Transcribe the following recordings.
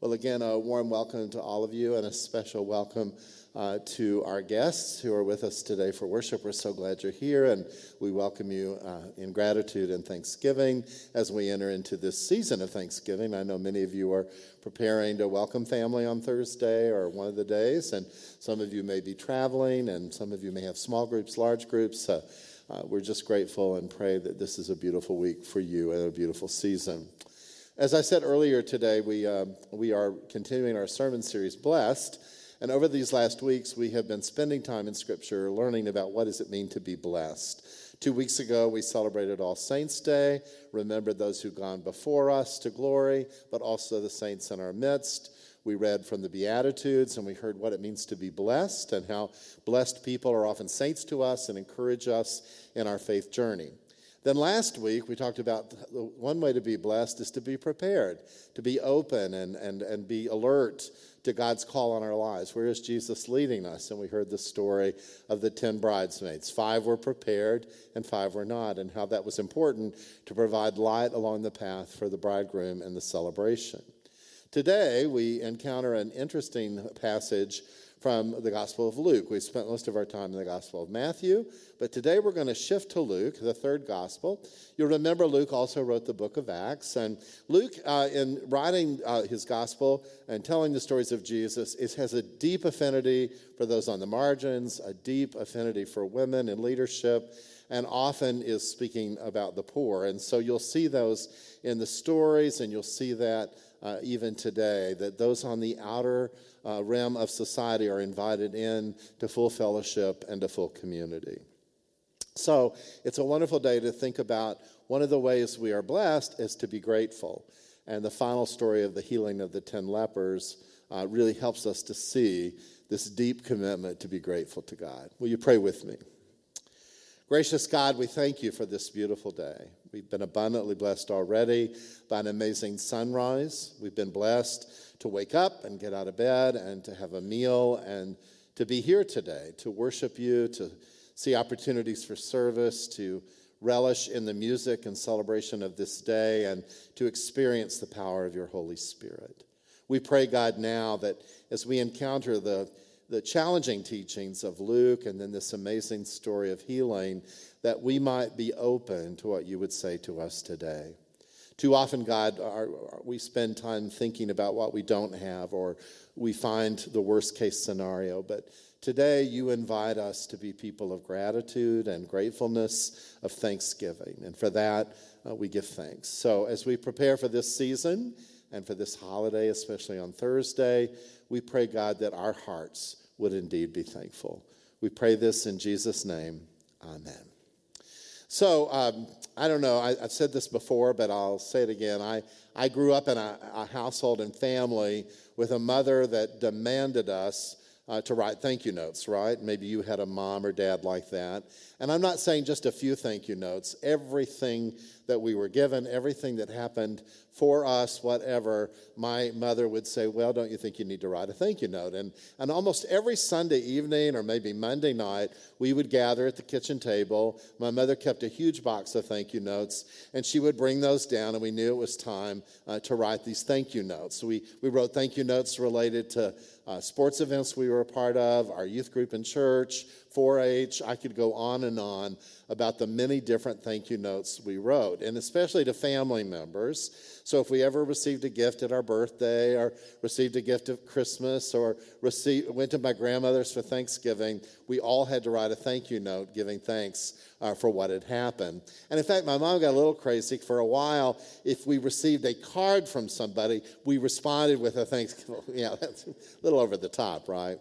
Well, again, a warm welcome to all of you and a special welcome uh, to our guests who are with us today for worship. We're so glad you're here, and we welcome you uh, in gratitude and thanksgiving as we enter into this season of Thanksgiving. I know many of you are preparing to welcome family on Thursday or one of the days, and some of you may be traveling, and some of you may have small groups, large groups. Uh, uh we're just grateful and pray that this is a beautiful week for you and a beautiful season. As I said earlier today, we, uh, we are continuing our sermon series, Blessed. And over these last weeks, we have been spending time in Scripture learning about what does it mean to be blessed. Two weeks ago, we celebrated All Saints' Day, remembered those who've gone before us to glory, but also the saints in our midst. We read from the Beatitudes and we heard what it means to be blessed and how blessed people are often saints to us and encourage us in our faith journey. Then last week, we talked about one way to be blessed is to be prepared, to be open and, and, and be alert to God's call on our lives. Where is Jesus leading us? And we heard the story of the 10 bridesmaids. Five were prepared and five were not, and how that was important to provide light along the path for the bridegroom and the celebration. Today, we encounter an interesting passage from the Gospel of Luke. We spent most of our time in the Gospel of Matthew, but today we're going to shift to Luke, the third Gospel. You'll remember Luke also wrote the book of Acts, and Luke, uh, in writing uh, his Gospel and telling the stories of Jesus, it has a deep affinity for those on the margins, a deep affinity for women in leadership and often is speaking about the poor. And so you'll see those in the stories, and you'll see that uh, even today, that those on the outer uh, realm of society are invited in to full fellowship and to full community. So it's a wonderful day to think about one of the ways we are blessed is to be grateful. And the final story of the healing of the 10 lepers uh, really helps us to see this deep commitment to be grateful to God. Will you pray with me? Gracious God, we thank you for this beautiful day. We've been abundantly blessed already by an amazing sunrise. We've been blessed to wake up and get out of bed and to have a meal and to be here today, to worship you, to see opportunities for service, to relish in the music and celebration of this day, and to experience the power of your Holy Spirit. We pray, God, now that as we encounter the, the challenging teachings of Luke and then this amazing story of healing, that we might be open to what you would say to us today. Too often, God, our, we spend time thinking about what we don't have or we find the worst case scenario. But today, you invite us to be people of gratitude and gratefulness, of thanksgiving. And for that, uh, we give thanks. So, as we prepare for this season and for this holiday, especially on Thursday, we pray, God, that our hearts would indeed be thankful. We pray this in Jesus' name. Amen. So, um, I don't know, I, have said this before, but I'll say it again. I, I grew up in a, a household and family with a mother that demanded us uh, to write thank you notes, right? Maybe you had a mom or dad like that. And I'm not saying just a few thank you notes. Everything that we were given, everything that happened for us, whatever, my mother would say, Well, don't you think you need to write a thank you note? And, and almost every Sunday evening or maybe Monday night, we would gather at the kitchen table. My mother kept a huge box of thank you notes, and she would bring those down, and we knew it was time uh, to write these thank you notes. So we, we wrote thank you notes related to uh, sports events we were a part of, our youth group in church, 4 H. I could go on and on about the many different thank you notes we wrote, and especially to family members. So if we ever received a gift at our birthday, or received a gift at Christmas, or received, went to my grandmother's for Thanksgiving, we all had to write a thank you note giving thanks uh, for what had happened. And in fact, my mom got a little crazy. For a while, if we received a card from somebody, we responded with a thanks. Yeah, that's a little over the top, right?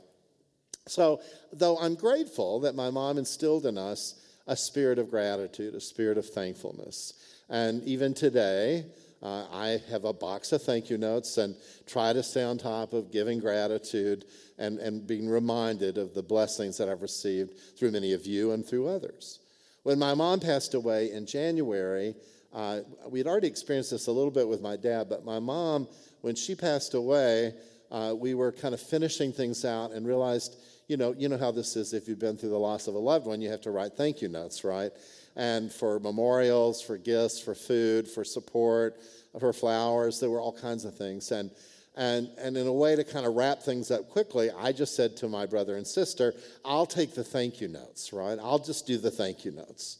So, though I'm grateful that my mom instilled in us a spirit of gratitude, a spirit of thankfulness. And even today, uh, I have a box of thank you notes and try to stay on top of giving gratitude and, and being reminded of the blessings that I've received through many of you and through others. When my mom passed away in January, uh, we'd already experienced this a little bit with my dad, but my mom, when she passed away, uh, we were kind of finishing things out and realized you know, you know how this is if you've been through the loss of a loved one, you have to write thank you notes, right? And for memorials, for gifts, for food, for support, for flowers, there were all kinds of things. And And, and in a way to kind of wrap things up quickly, I just said to my brother and sister, I'll take the thank you notes, right? I'll just do the thank you notes.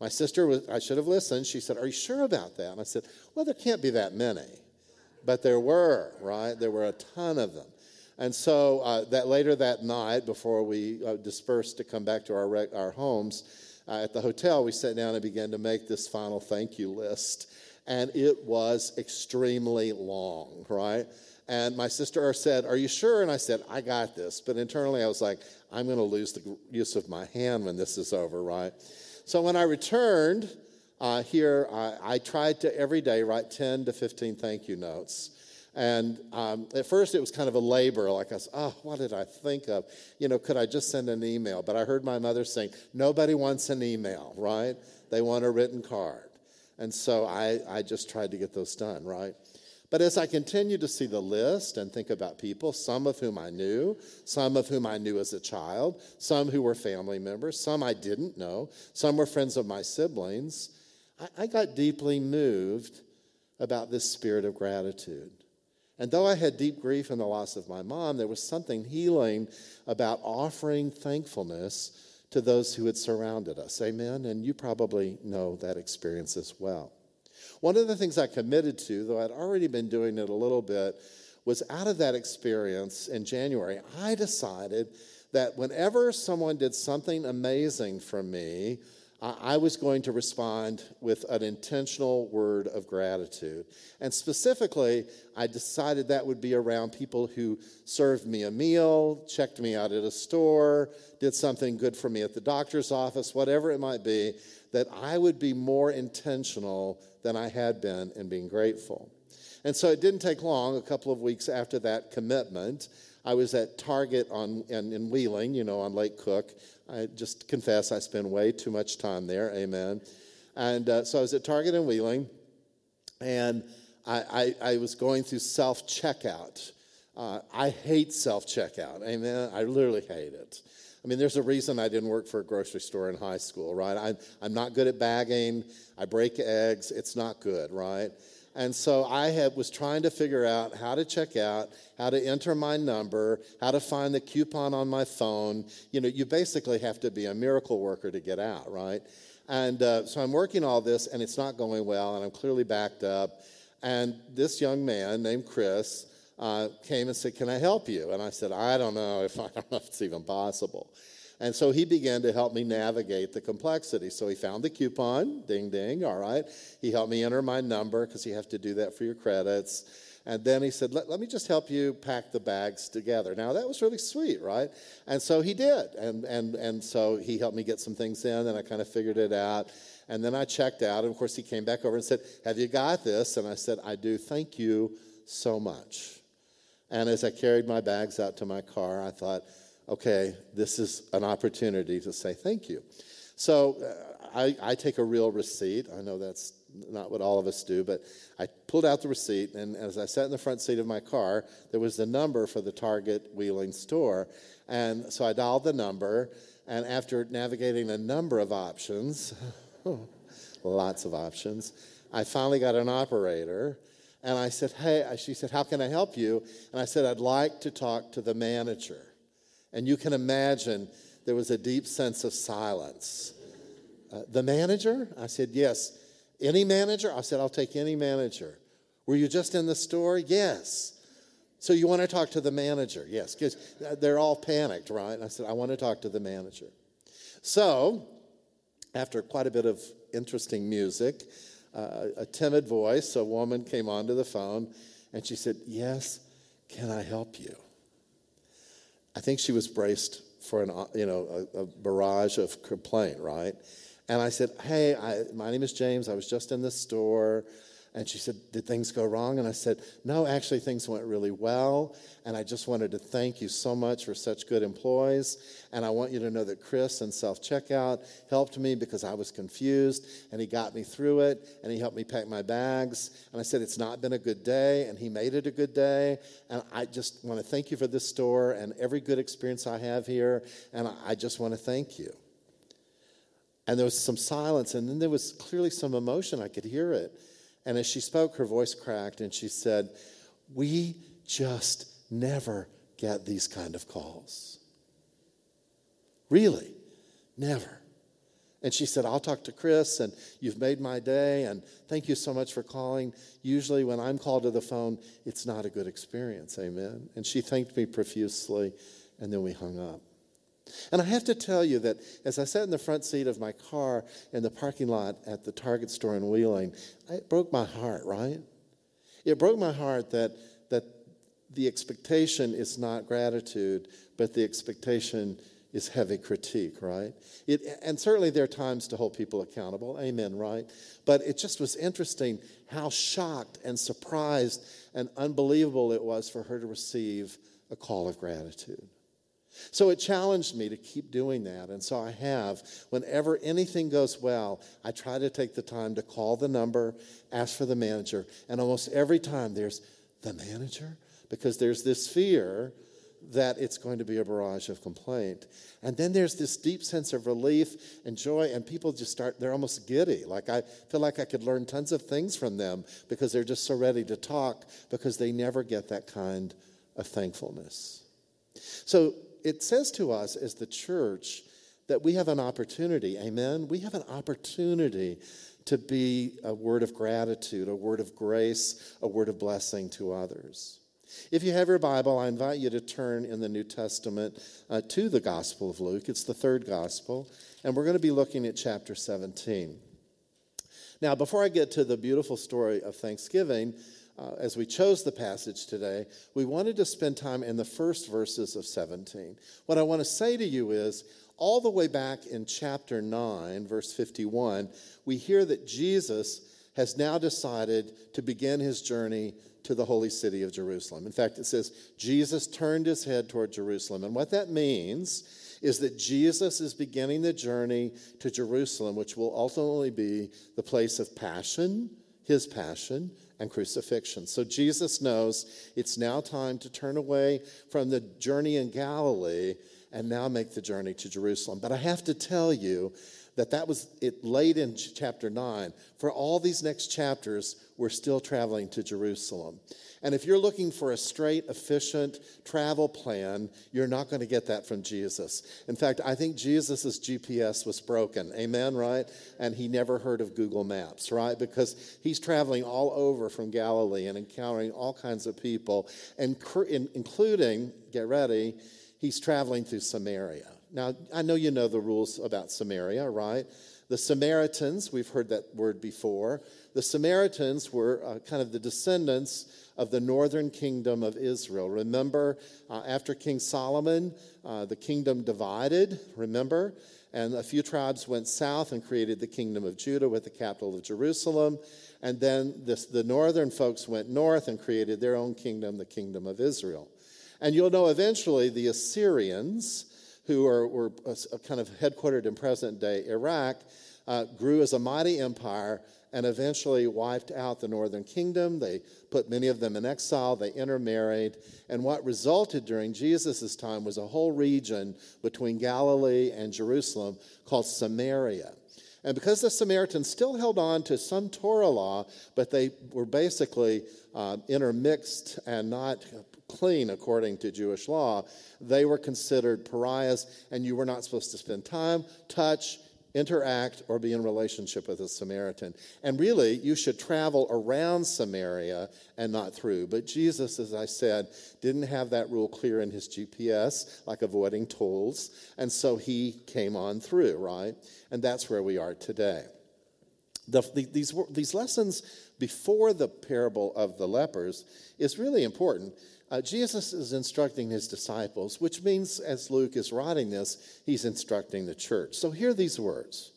My sister, was, I should have listened. She said, Are you sure about that? And I said, Well, there can't be that many. But there were, right? There were a ton of them. And so uh, that later that night, before we uh, dispersed to come back to our, rec- our homes, uh, at the hotel, we sat down and began to make this final thank you list. And it was extremely long, right? And my sister said, Are you sure? And I said, I got this. But internally, I was like, I'm going to lose the use of my hand when this is over, right? So when I returned uh, here, I, I, tried to every day write 10 to 15 thank you notes. And um, at first, it was kind of a labor. Like I was, oh, what did I think of? You know, could I just send an email? But I heard my mother saying, nobody wants an email, right? They want a written card. And so I, I just tried to get those done, right? But as I continued to see the list and think about people, some of whom I knew, some of whom I knew as a child, some who were family members, some I didn't know, some were friends of my siblings, I, I got deeply moved about this spirit of gratitude. And though I had deep grief in the loss of my mom, there was something healing about offering thankfulness to those who had surrounded us. Amen? And you probably know that experience as well. One of the things I committed to, though I'd already been doing it a little bit, was out of that experience in January, I decided that whenever someone did something amazing for me, I was going to respond with an intentional word of gratitude. And specifically, I decided that would be around people who served me a meal, checked me out at a store, did something good for me at the doctor's office, whatever it might be, that I would be more intentional than I had been in being grateful. And so it didn't take long, a couple of weeks after that commitment, I was at Target on, in, in Wheeling, you know, on Lake Cook. I just confess I spend way too much time there. Amen. And uh, so I was at Target in Wheeling, and I, I, I was going through self checkout. Uh, I hate self checkout. Amen. I literally hate it. I mean, there's a reason I didn't work for a grocery store in high school, right? I'm, I'm not good at bagging. I break eggs. It's not good, right? And so I had, was trying to figure out how to check out, how to enter my number, how to find the coupon on my phone. You know, you basically have to be a miracle worker to get out, right? And uh, so I'm working all this, and it's not going well, and I'm clearly backed up. And this young man named Chris uh, came and said, Can I help you? And I said, I don't know if I don't know if it's even possible. And so he began to help me navigate the complexity. So he found the coupon, ding, ding, all right. He helped me enter my number because you have to do that for your credits. And then he said, let, let, me just help you pack the bags together. Now, that was really sweet, right? And so he did. And, and, and so he helped me get some things in, and I kind of figured it out. And then I checked out. And of course, he came back over and said, Have you got this? And I said, I do. Thank you so much. And as I carried my bags out to my car, I thought, okay, this is an opportunity to say thank you. So uh, I, I, take a real receipt. I know that's not what all of us do, but I pulled out the receipt, and as I sat in the front seat of my car, there was the number for the Target Wheeling store. And so I dialed the number, and after navigating a number of options, lots of options, I finally got an operator. And I said, Hey, she said, How can I help you? And I said, I'd like to talk to the manager. And you can imagine there was a deep sense of silence. Uh, the manager? I said, Yes. Any manager? I said, I'll take any manager. Were you just in the store? Yes. So you want to talk to the manager? Yes, because they're all panicked, right? And I said, I want to talk to the manager. So, after quite a bit of interesting music, uh, a timid voice, a woman came onto the phone and she said, Yes, can I help you? I think she was braced for an, uh, you know, a, a barrage of complaint, right? And I said, Hey, I, my name is James. I was just in the store. And she said, Did things go wrong? And I said, No, actually, things went really well. And I just wanted to thank you so much for such good employees. And I want you to know that Chris and self checkout helped me because I was confused. And he got me through it. And he helped me pack my bags. And I said, It's not been a good day. And he made it a good day. And I just want to thank you for this store and every good experience I have here. And I just want to thank you. And there was some silence. And then there was clearly some emotion. I could hear it. And as she spoke, her voice cracked and she said, We just never get these kind of calls. Really, never. And she said, I'll talk to Chris, and you've made my day, and thank you so much for calling. Usually, when I'm called to the phone, it's not a good experience. Amen. And she thanked me profusely, and then we hung up. And I have to tell you that as I sat in the front seat of my car in the parking lot at the Target store in Wheeling, it broke my heart, right? It broke my heart that, that the expectation is not gratitude, but the expectation is heavy critique, right? It, and certainly there are times to hold people accountable, amen, right? But it just was interesting how shocked and surprised and unbelievable it was for her to receive a call of gratitude. So it challenged me to keep doing that. And so I have. Whenever anything goes well, I try to take the time to call the number, ask for the manager. And almost every time there's the manager, because there's this fear that it's going to be a barrage of complaint. And then there's this deep sense of relief and joy, and people just start, they're almost giddy. Like I feel like I could learn tons of things from them because they're just so ready to talk because they never get that kind of thankfulness. So it says to us as the church that we have an opportunity, amen? We have an opportunity to be a word of gratitude, a word of grace, a word of blessing to others. If you have your Bible, I invite you to turn in the New Testament uh, to the Gospel of Luke. It's the third Gospel, and we're going to be looking at chapter 17. Now, before I get to the beautiful story of Thanksgiving, uh, as we chose the passage today, we wanted to spend time in the first verses of 17. What I want to say to you is, all the way back in chapter 9, verse 51, we hear that Jesus has now decided to begin his journey to the holy city of Jerusalem. In fact, it says, Jesus turned his head toward Jerusalem. And what that means is that Jesus is beginning the journey to Jerusalem, which will ultimately be the place of passion, his passion, and crucifixion. So Jesus knows it's now time to turn away from the journey in Galilee and now make the journey to Jerusalem. But I have to tell you that that was it late in chapter 9. For all these next chapters, we're still traveling to Jerusalem. And if you're looking for a straight, efficient travel plan, you're not going to get that from Jesus. In fact, I think Jesus' GPS was broken. Amen, right? And he never heard of Google Maps, right? Because he's traveling all over from Galilee and encountering all kinds of people, and including, get ready, he's traveling through Samaria. Now, I know you know the rules about Samaria, right? The Samaritans, we've heard that word before. The Samaritans were uh, kind of the descendants of the northern kingdom of Israel. Remember, uh, after King Solomon, uh, the kingdom divided, remember? And a few tribes went south and created the kingdom of Judah with the capital of Jerusalem. And then this, the northern folks went north and created their own kingdom, the kingdom of Israel. And you'll know eventually the Assyrians, who are, were kind of headquartered in present day Iraq, uh, grew as a mighty empire and eventually wiped out the northern kingdom. They put many of them in exile, they intermarried. And what resulted during Jesus' time was a whole region between Galilee and Jerusalem called Samaria. And because the Samaritans still held on to some Torah law, but they were basically uh, intermixed and not clean according to Jewish law, they were considered pariahs, and you were not supposed to spend time, touch, interact, or be in relationship with a Samaritan. And really, you should travel around Samaria and not through. But Jesus, as I said, didn't have that rule clear in his GPS, like avoiding tolls. And so he came on through, right? And that's where we are today. The, the, these, these lessons before the parable of the lepers is really important uh, Jesus is instructing his disciples, which means, as Luke is writing this, he's instructing the church. So hear these words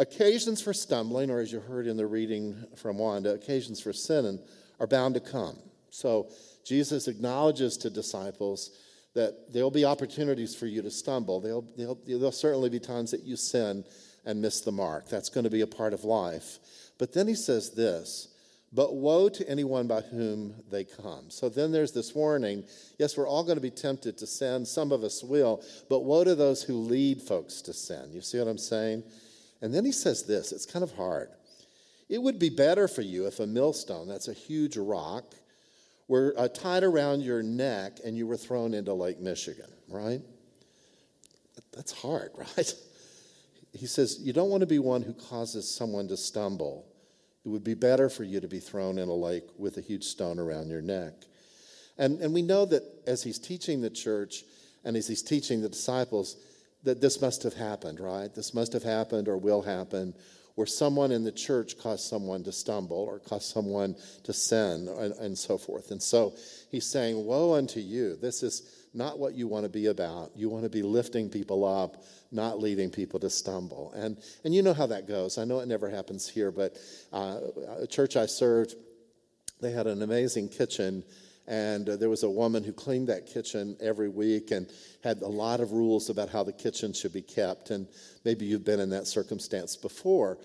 Occasions for stumbling, or as you heard in the reading from Wanda, occasions for sinning are bound to come. So Jesus acknowledges to disciples that there'll be opportunities for you to stumble. There'll, there'll, there'll certainly be times that you sin and miss the mark. That's going to be a part of life. But then he says this but woe to anyone by whom they come. So then there's this warning. Yes, we're all going to be tempted to sin. Some of us will. But woe to those who lead folks to sin. You see what I'm saying? And then he says this it's kind of hard. It would be better for you if a millstone, that's a huge rock, were uh, tied around your neck and you were thrown into Lake Michigan, right? That's hard, right? He says, You don't want to be one who causes someone to stumble. It would be better for you to be thrown in a lake with a huge stone around your neck. And, and we know that as he's teaching the church and as he's teaching the disciples, that this must have happened, right? This must have happened or will happen where someone in the church caused someone to stumble or caused someone to sin and, and so forth. And so he's saying, Woe unto you. This is not what you want to be about. You want to be lifting people up, not leading people to stumble. And, and you know how that goes. I know it never happens here, but uh, a church I served, they had an amazing kitchen and uh, there was a woman who cleaned that kitchen every week and had a lot of rules about how the kitchen should be kept. And maybe you've been in that circumstance before.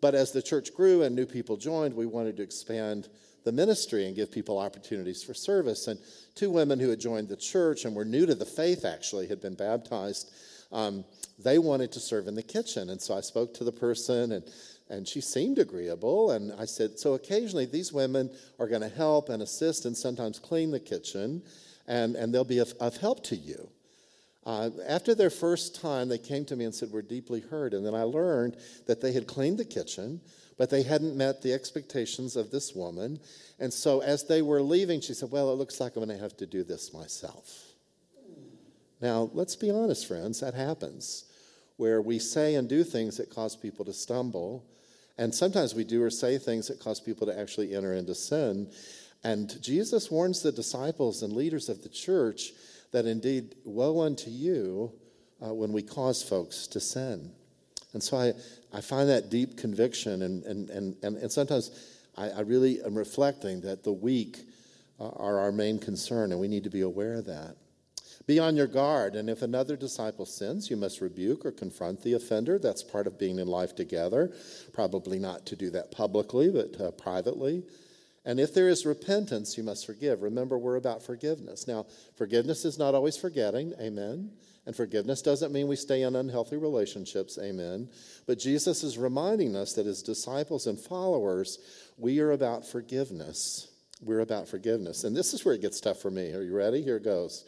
But as the church grew and new people joined, we wanted to expand the ministry and give people opportunities for service. And two women who had joined the church and were new to the faith actually had been baptized. Um, they wanted to serve in the kitchen. And so I spoke to the person and and she seemed agreeable. And I said, So occasionally these women are going to help and assist and sometimes clean the kitchen, and, and they'll be of, of help to you. Uh, after their first time, they came to me and said, We're deeply hurt. And then I learned that they had cleaned the kitchen, but they hadn't met the expectations of this woman. And so as they were leaving, she said, Well, it looks like I'm going to have to do this myself. Now, let's be honest, friends, that happens where we say and do things that cause people to stumble. And sometimes we do or say things that cause people to actually enter into sin. And Jesus warns the disciples and leaders of the church that indeed, woe unto you uh, when we cause folks to sin. And so I, I find that deep conviction, and, and, and, and, and sometimes I, I really am reflecting that the weak are our main concern, and we need to be aware of that. Be on your guard, and if another disciple sins, you must rebuke or confront the offender. That's part of being in life together. Probably not to do that publicly, but uh, privately. And if there is repentance, you must forgive. Remember, we're about forgiveness. Now, forgiveness is not always forgetting, amen. And forgiveness doesn't mean we stay in unhealthy relationships, amen. But Jesus is reminding us that as disciples and followers, we are about forgiveness. We're about forgiveness. And this is where it gets tough for me. Are you ready? Here goes.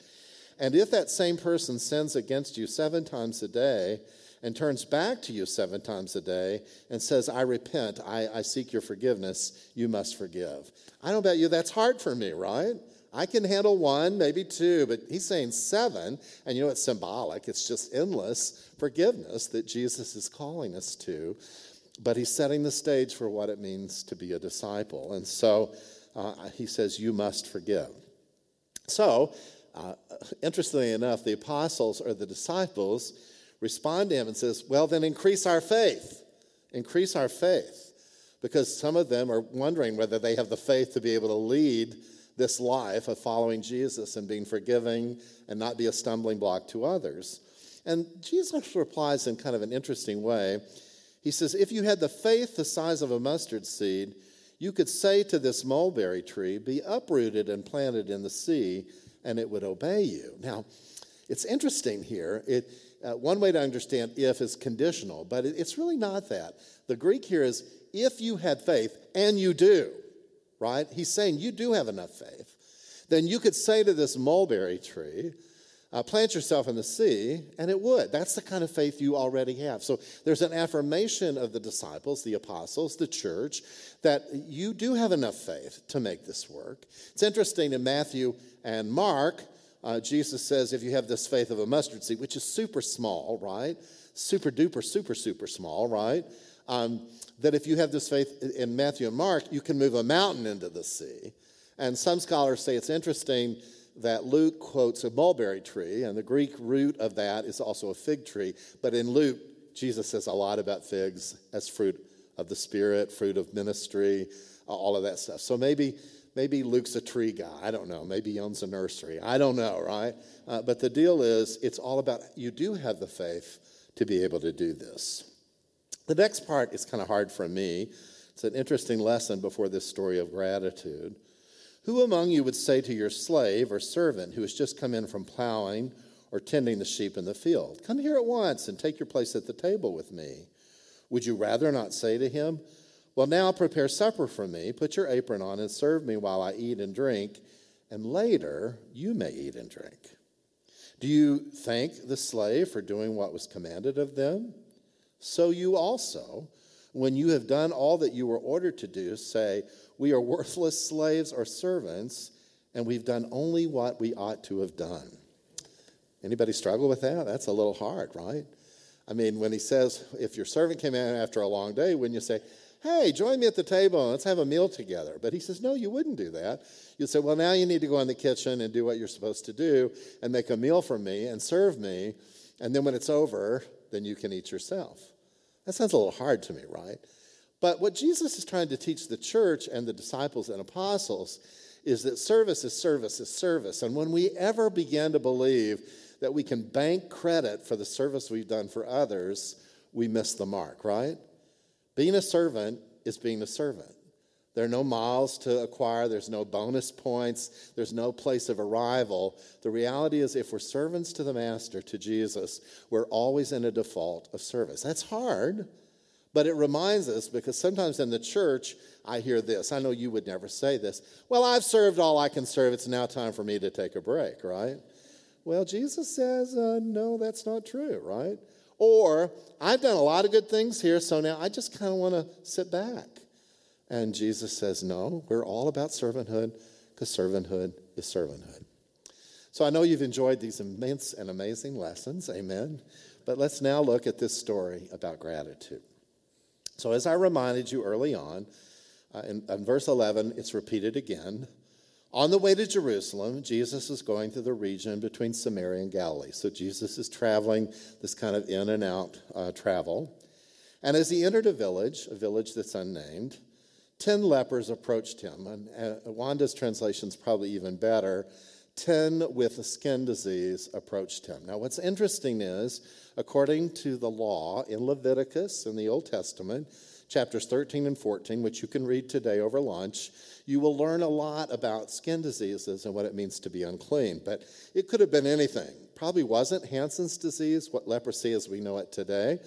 And if that same person sins against you seven times a day and turns back to you seven times a day and says, I repent, I, I seek your forgiveness, you must forgive. I don't bet you that's hard for me, right? I can handle one, maybe two, but he's saying seven, and you know it's symbolic. It's just endless forgiveness that Jesus is calling us to. But he's setting the stage for what it means to be a disciple. And so uh, he says, You must forgive. So uh, interestingly enough, the apostles or the disciples respond to him and says, "Well, then increase our faith. Increase our faith." Because some of them are wondering whether they have the faith to be able to lead this life of following Jesus and being forgiving and not be a stumbling block to others. And Jesus replies in kind of an interesting way. He says, If you had the faith the size of a mustard seed, you could say to this mulberry tree, Be uprooted and planted in the sea, and it would obey you. Now, it's interesting here. It, uh, one way to understand if is conditional, but it, it's really not that. The Greek here is if you had faith, and you do, right? He's saying you do have enough faith. Then you could say to this mulberry tree, uh, plant yourself in the sea, and it would. That's the kind of faith you already have. So there's an affirmation of the disciples, the apostles, the church, that you do have enough faith to make this work. It's interesting in Matthew and Mark, uh, Jesus says, if you have this faith of a mustard seed, which is super small, right? Super duper, super, super small, right? Um, that if you have this faith in Matthew and Mark, you can move a mountain into the sea. And some scholars say it's interesting that Luke quotes a mulberry tree, and the Greek root of that is also a fig tree. But in Luke, Jesus says a lot about figs as fruit of the Spirit, fruit of ministry, all of that stuff. So maybe, maybe Luke's a tree guy. I don't know. Maybe he owns a nursery. I don't know, right? Uh, but the deal is, it's all about you do have the faith to be able to do this. The next part is kind of hard for me. It's an interesting lesson before this story of gratitude. Who among you would say to your slave or servant who has just come in from plowing or tending the sheep in the field, Come here at once and take your place at the table with me? Would you rather not say to him, Well, now prepare supper for me, put your apron on, and serve me while I eat and drink, and later you may eat and drink. Do you thank the slave for doing what was commanded of them? So you also, when you have done all that you were ordered to do, say, We are worthless slaves or servants, and we've done only what we ought to have done. Anybody struggle with that? That's a little hard, right? I mean, when he says, if your servant came in after a long day, wouldn't you say, hey, join me at the table and let's have a meal together? But he says, no, you wouldn't do that. You'd say, well, now you need to go in the kitchen and do what you're supposed to do and make a meal for me and serve me. And then when it's over, then you can eat yourself. That sounds a little hard to me, right? But what Jesus is trying to teach the church and the disciples and apostles is that service is service is service. And when we ever begin to believe that we can bank credit for the service we've done for others, we miss the mark, right? Being a servant is being a servant. There are no miles to acquire, there's no bonus points, there's no place of arrival. The reality is, if we're servants to the Master, to Jesus, we're always in a default of service. That's hard, but it reminds us because sometimes in the church, I hear this. I know you would never say this. Well, I've served all I can serve. It's now time for me to take a break, right? Well, Jesus says, uh, no, that's not true, right? Or, I've done a lot of good things here, so now I just kind of want to sit back. And Jesus says, no, we're all about servanthood because servanthood is servanthood. So I know you've enjoyed these immense and amazing lessons, amen. But let's now look at this story about gratitude. So, as I reminded you early on, uh, in, in verse 11, it's repeated again. On the way to Jerusalem, Jesus is going through the region between Samaria and Galilee. So Jesus is traveling this kind of in and out uh, travel. And as he entered a village, a village that's unnamed, 10 lepers approached him. And uh, Wanda's translation is probably even better. 10 with a skin disease approached him. Now, what's interesting is, according to the law in Leviticus in the Old Testament, chapters 13 and 14, which you can read today over lunch, you will learn a lot about skin diseases and what it means to be unclean. But it could have been anything. Probably wasn't Hansen's disease, what leprosy as we know it today.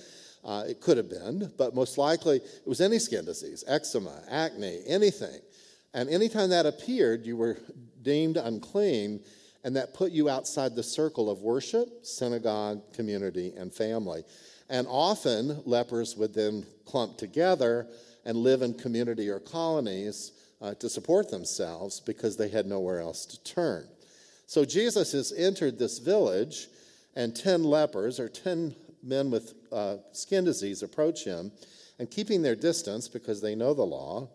Uh, it could have been, but most likely it was any skin disease, eczema, acne, anything. And anytime that appeared, you were deemed unclean, and that put you outside the circle of worship, synagogue, community, and family. And often lepers would then clump together and live in community or colonies uh, to support themselves because they had nowhere else to turn. So Jesus has entered this village, and 10 lepers, or 10 men with uh, skin disease, approach him. And keeping their distance, because they know the law,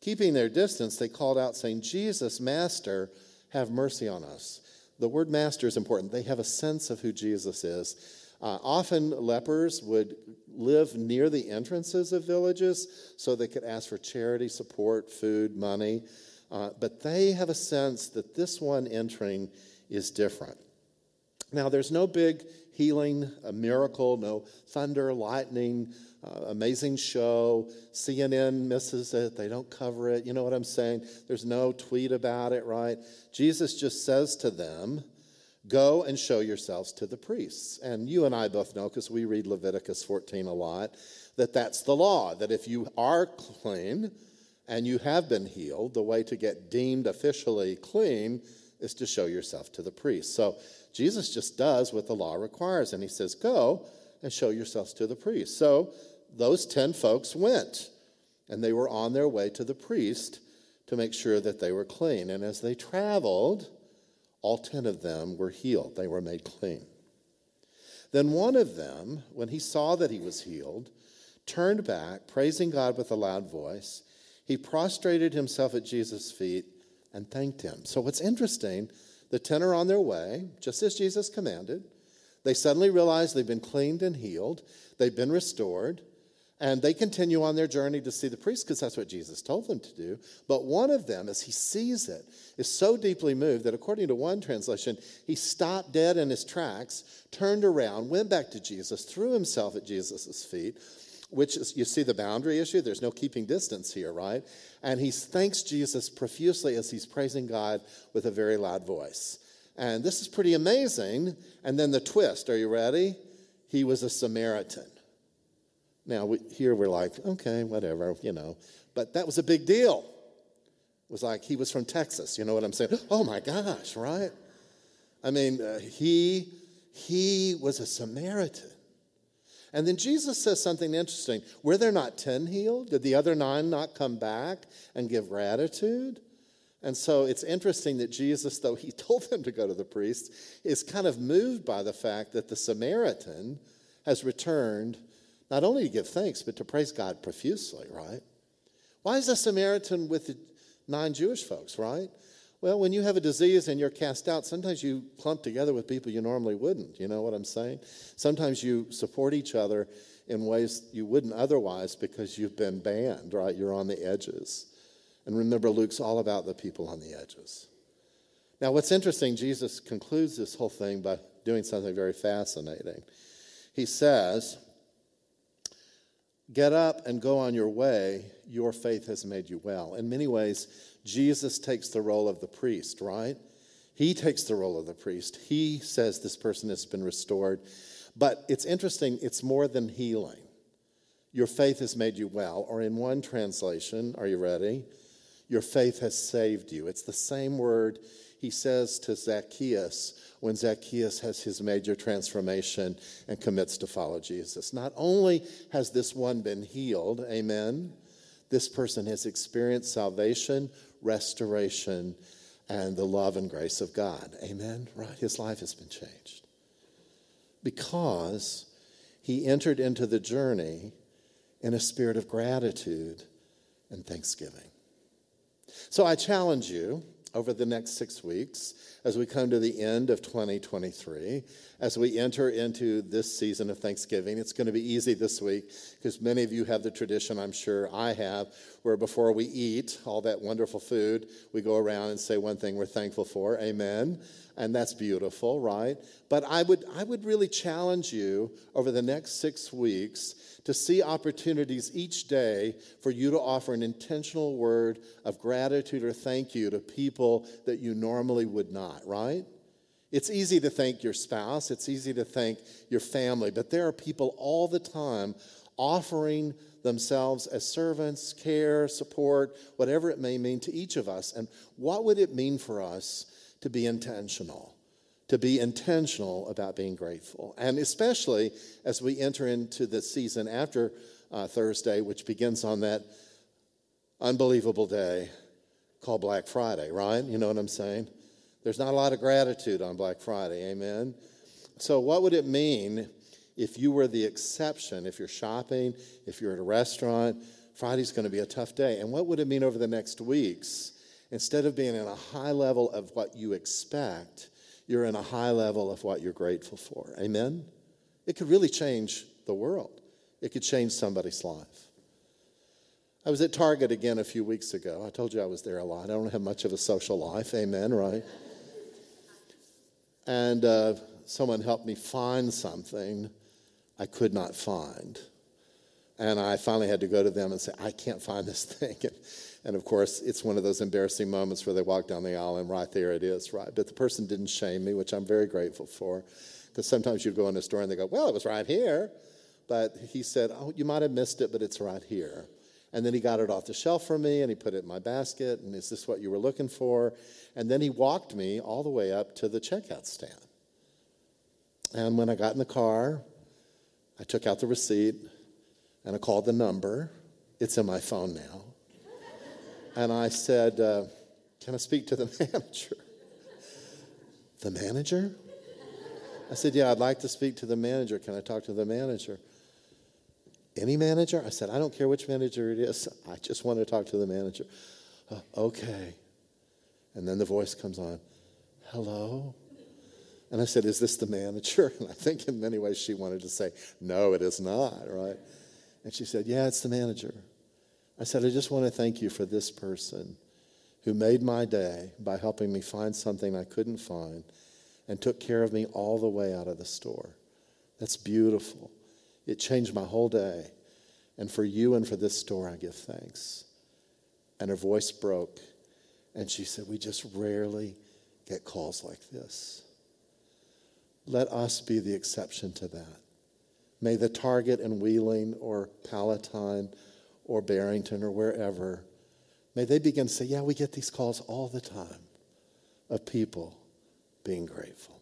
keeping their distance, they called out, saying, Jesus, Master, have mercy on us. The word master is important. They have a sense of who Jesus is. Uh, often lepers would live near the entrances of villages so they could ask for charity, support, food, money. Uh, but they have a sense that this one entering is different. Now, there's no big healing, a miracle, no thunder, lightning, uh, amazing show. CNN misses it, they don't cover it. You know what I'm saying? There's no tweet about it, right? Jesus just says to them, Go and show yourselves to the priests. And you and I both know, because we read Leviticus 14 a lot, that that's the law, that if you are clean and you have been healed, the way to get deemed officially clean is to show yourself to the priest. So Jesus just does what the law requires, and he says, Go and show yourselves to the priest. So those 10 folks went, and they were on their way to the priest to make sure that they were clean. And as they traveled, all 10 of them were healed, they were made clean. Then one of them, when he saw that he was healed, turned back, praising God with a loud voice. He prostrated himself at Jesus' feet and thanked him. So, what's interesting, the 10 are on their way, just as Jesus commanded. They suddenly realize they've been cleaned and healed, they've been restored. And they continue on their journey to see the priest because that's what Jesus told them to do. But one of them, as he sees it, is so deeply moved that according to one translation, he stopped dead in his tracks, turned around, went back to Jesus, threw himself at Jesus' feet, which is, you see the boundary issue. There's no keeping distance here, right? And he thanks Jesus profusely as he's praising God with a very loud voice. And this is pretty amazing. And then the twist are you ready? He was a Samaritan. Now, we, here we're like, okay, whatever, you know. But that was a big deal. It was like he was from Texas. You know what I'm saying? Oh my gosh, right? I mean, uh, he he was a Samaritan. And then Jesus says something interesting. Were there not 10 healed? Did the other nine not come back and give gratitude? And so it's interesting that Jesus, though he told them to go to the priest, is kind of moved by the fact that the Samaritan has returned not only to give thanks, but to praise God profusely, right? Why is the Samaritan with the nine Jewish folks, right? Well, when you have a disease and you're cast out, sometimes you clump together with people you normally wouldn't. You know what I'm saying? Sometimes you support each other in ways you wouldn't otherwise because you've been banned, right? You're on the edges. And remember, Luke's all about the people on the edges. Now, what's interesting, Jesus concludes this whole thing by doing something very fascinating. He says, Get up and go on your way. Your faith has made you well. In many ways, Jesus takes the role of the priest, right? He takes the role of the priest. He says this person has been restored. But it's interesting, it's more than healing. Your faith has made you well. Or in one translation, are you ready? Your faith has saved you. It's the same word he says to Zacchaeus when Zacchaeus has his major transformation and commits to follow Jesus. Not only has this one been healed, amen, this person has experienced salvation, restoration, and the love and grace of God. Amen, right? His life has been changed because he entered into the journey in a spirit of gratitude and thanksgiving. So I challenge you over the next six weeks as we come to the end of 2023, as we enter into this season of Thanksgiving. It's going to be easy this week because many of you have the tradition, I'm sure I have, where before we eat all that wonderful food, we go around and say one thing we're thankful for. Amen. And that's beautiful, right? But I would, I would really challenge you over the next six weeks to see opportunities each day for you to offer an intentional word of gratitude or thank you to people that you normally would not, right? It's easy to thank your spouse, it's easy to thank your family, but there are people all the time offering themselves as servants, care, support, whatever it may mean to each of us. And what would it mean for us to be intentional? to be intentional about being grateful. And especially as we enter into the season after uh, Thursday, which begins on that unbelievable day called Black Friday, right? You know what I'm saying? There's not a lot of gratitude on Black Friday, amen? So, what would it mean if you were the exception? If you're shopping, if you're at a restaurant, Friday's going to be a tough day. And what would it mean over the next weeks? Instead of being in a high level of what you expect, you're in a high level of what you're grateful for. Amen? It could really change the world, it could change somebody's life. I was at Target again a few weeks ago. I told you I was there a lot. I don't have much of a social life. Amen, right? And uh, someone helped me find something I could not find. And I finally had to go to them and say, I can't find this thing. And of course, it's one of those embarrassing moments where they walk down the aisle and right there it is, right? But the person didn't shame me, which I'm very grateful for. Because sometimes you go in a store and they go, well, it was right here. But he said, oh, you might have missed it, but it's right here. And then he got it off the shelf for me and he put it in my basket. And is this what you were looking for? And then he walked me all the way up to the checkout stand. And when I got in the car, I took out the receipt and I called the number. It's in my phone now and I said, uh, Can I speak to the manager? the manager? I said, Yeah, I'd like to speak to the manager. Can I talk to the manager? Any manager? I said, I don't care which manager it is. I just want to talk to the manager. Uh, okay. And then the voice comes on Hello? And I said, Is this the manager? And I think in many ways she wanted to say, No, it is not, right? And she said, Yeah, it's the manager. I said, I just want to thank you for this person who made my day by helping me find something I couldn't find and took care of me all the way out of the store. That's beautiful. It changed my whole day. And for you and for this store, I give thanks. And her voice broke, and she said, We just rarely get calls like this. Let us be the exception to that. May the Target in Wheeling or Palatine or Barrington or wherever may they begin to say, Yeah, we get these calls all the time of people being grateful.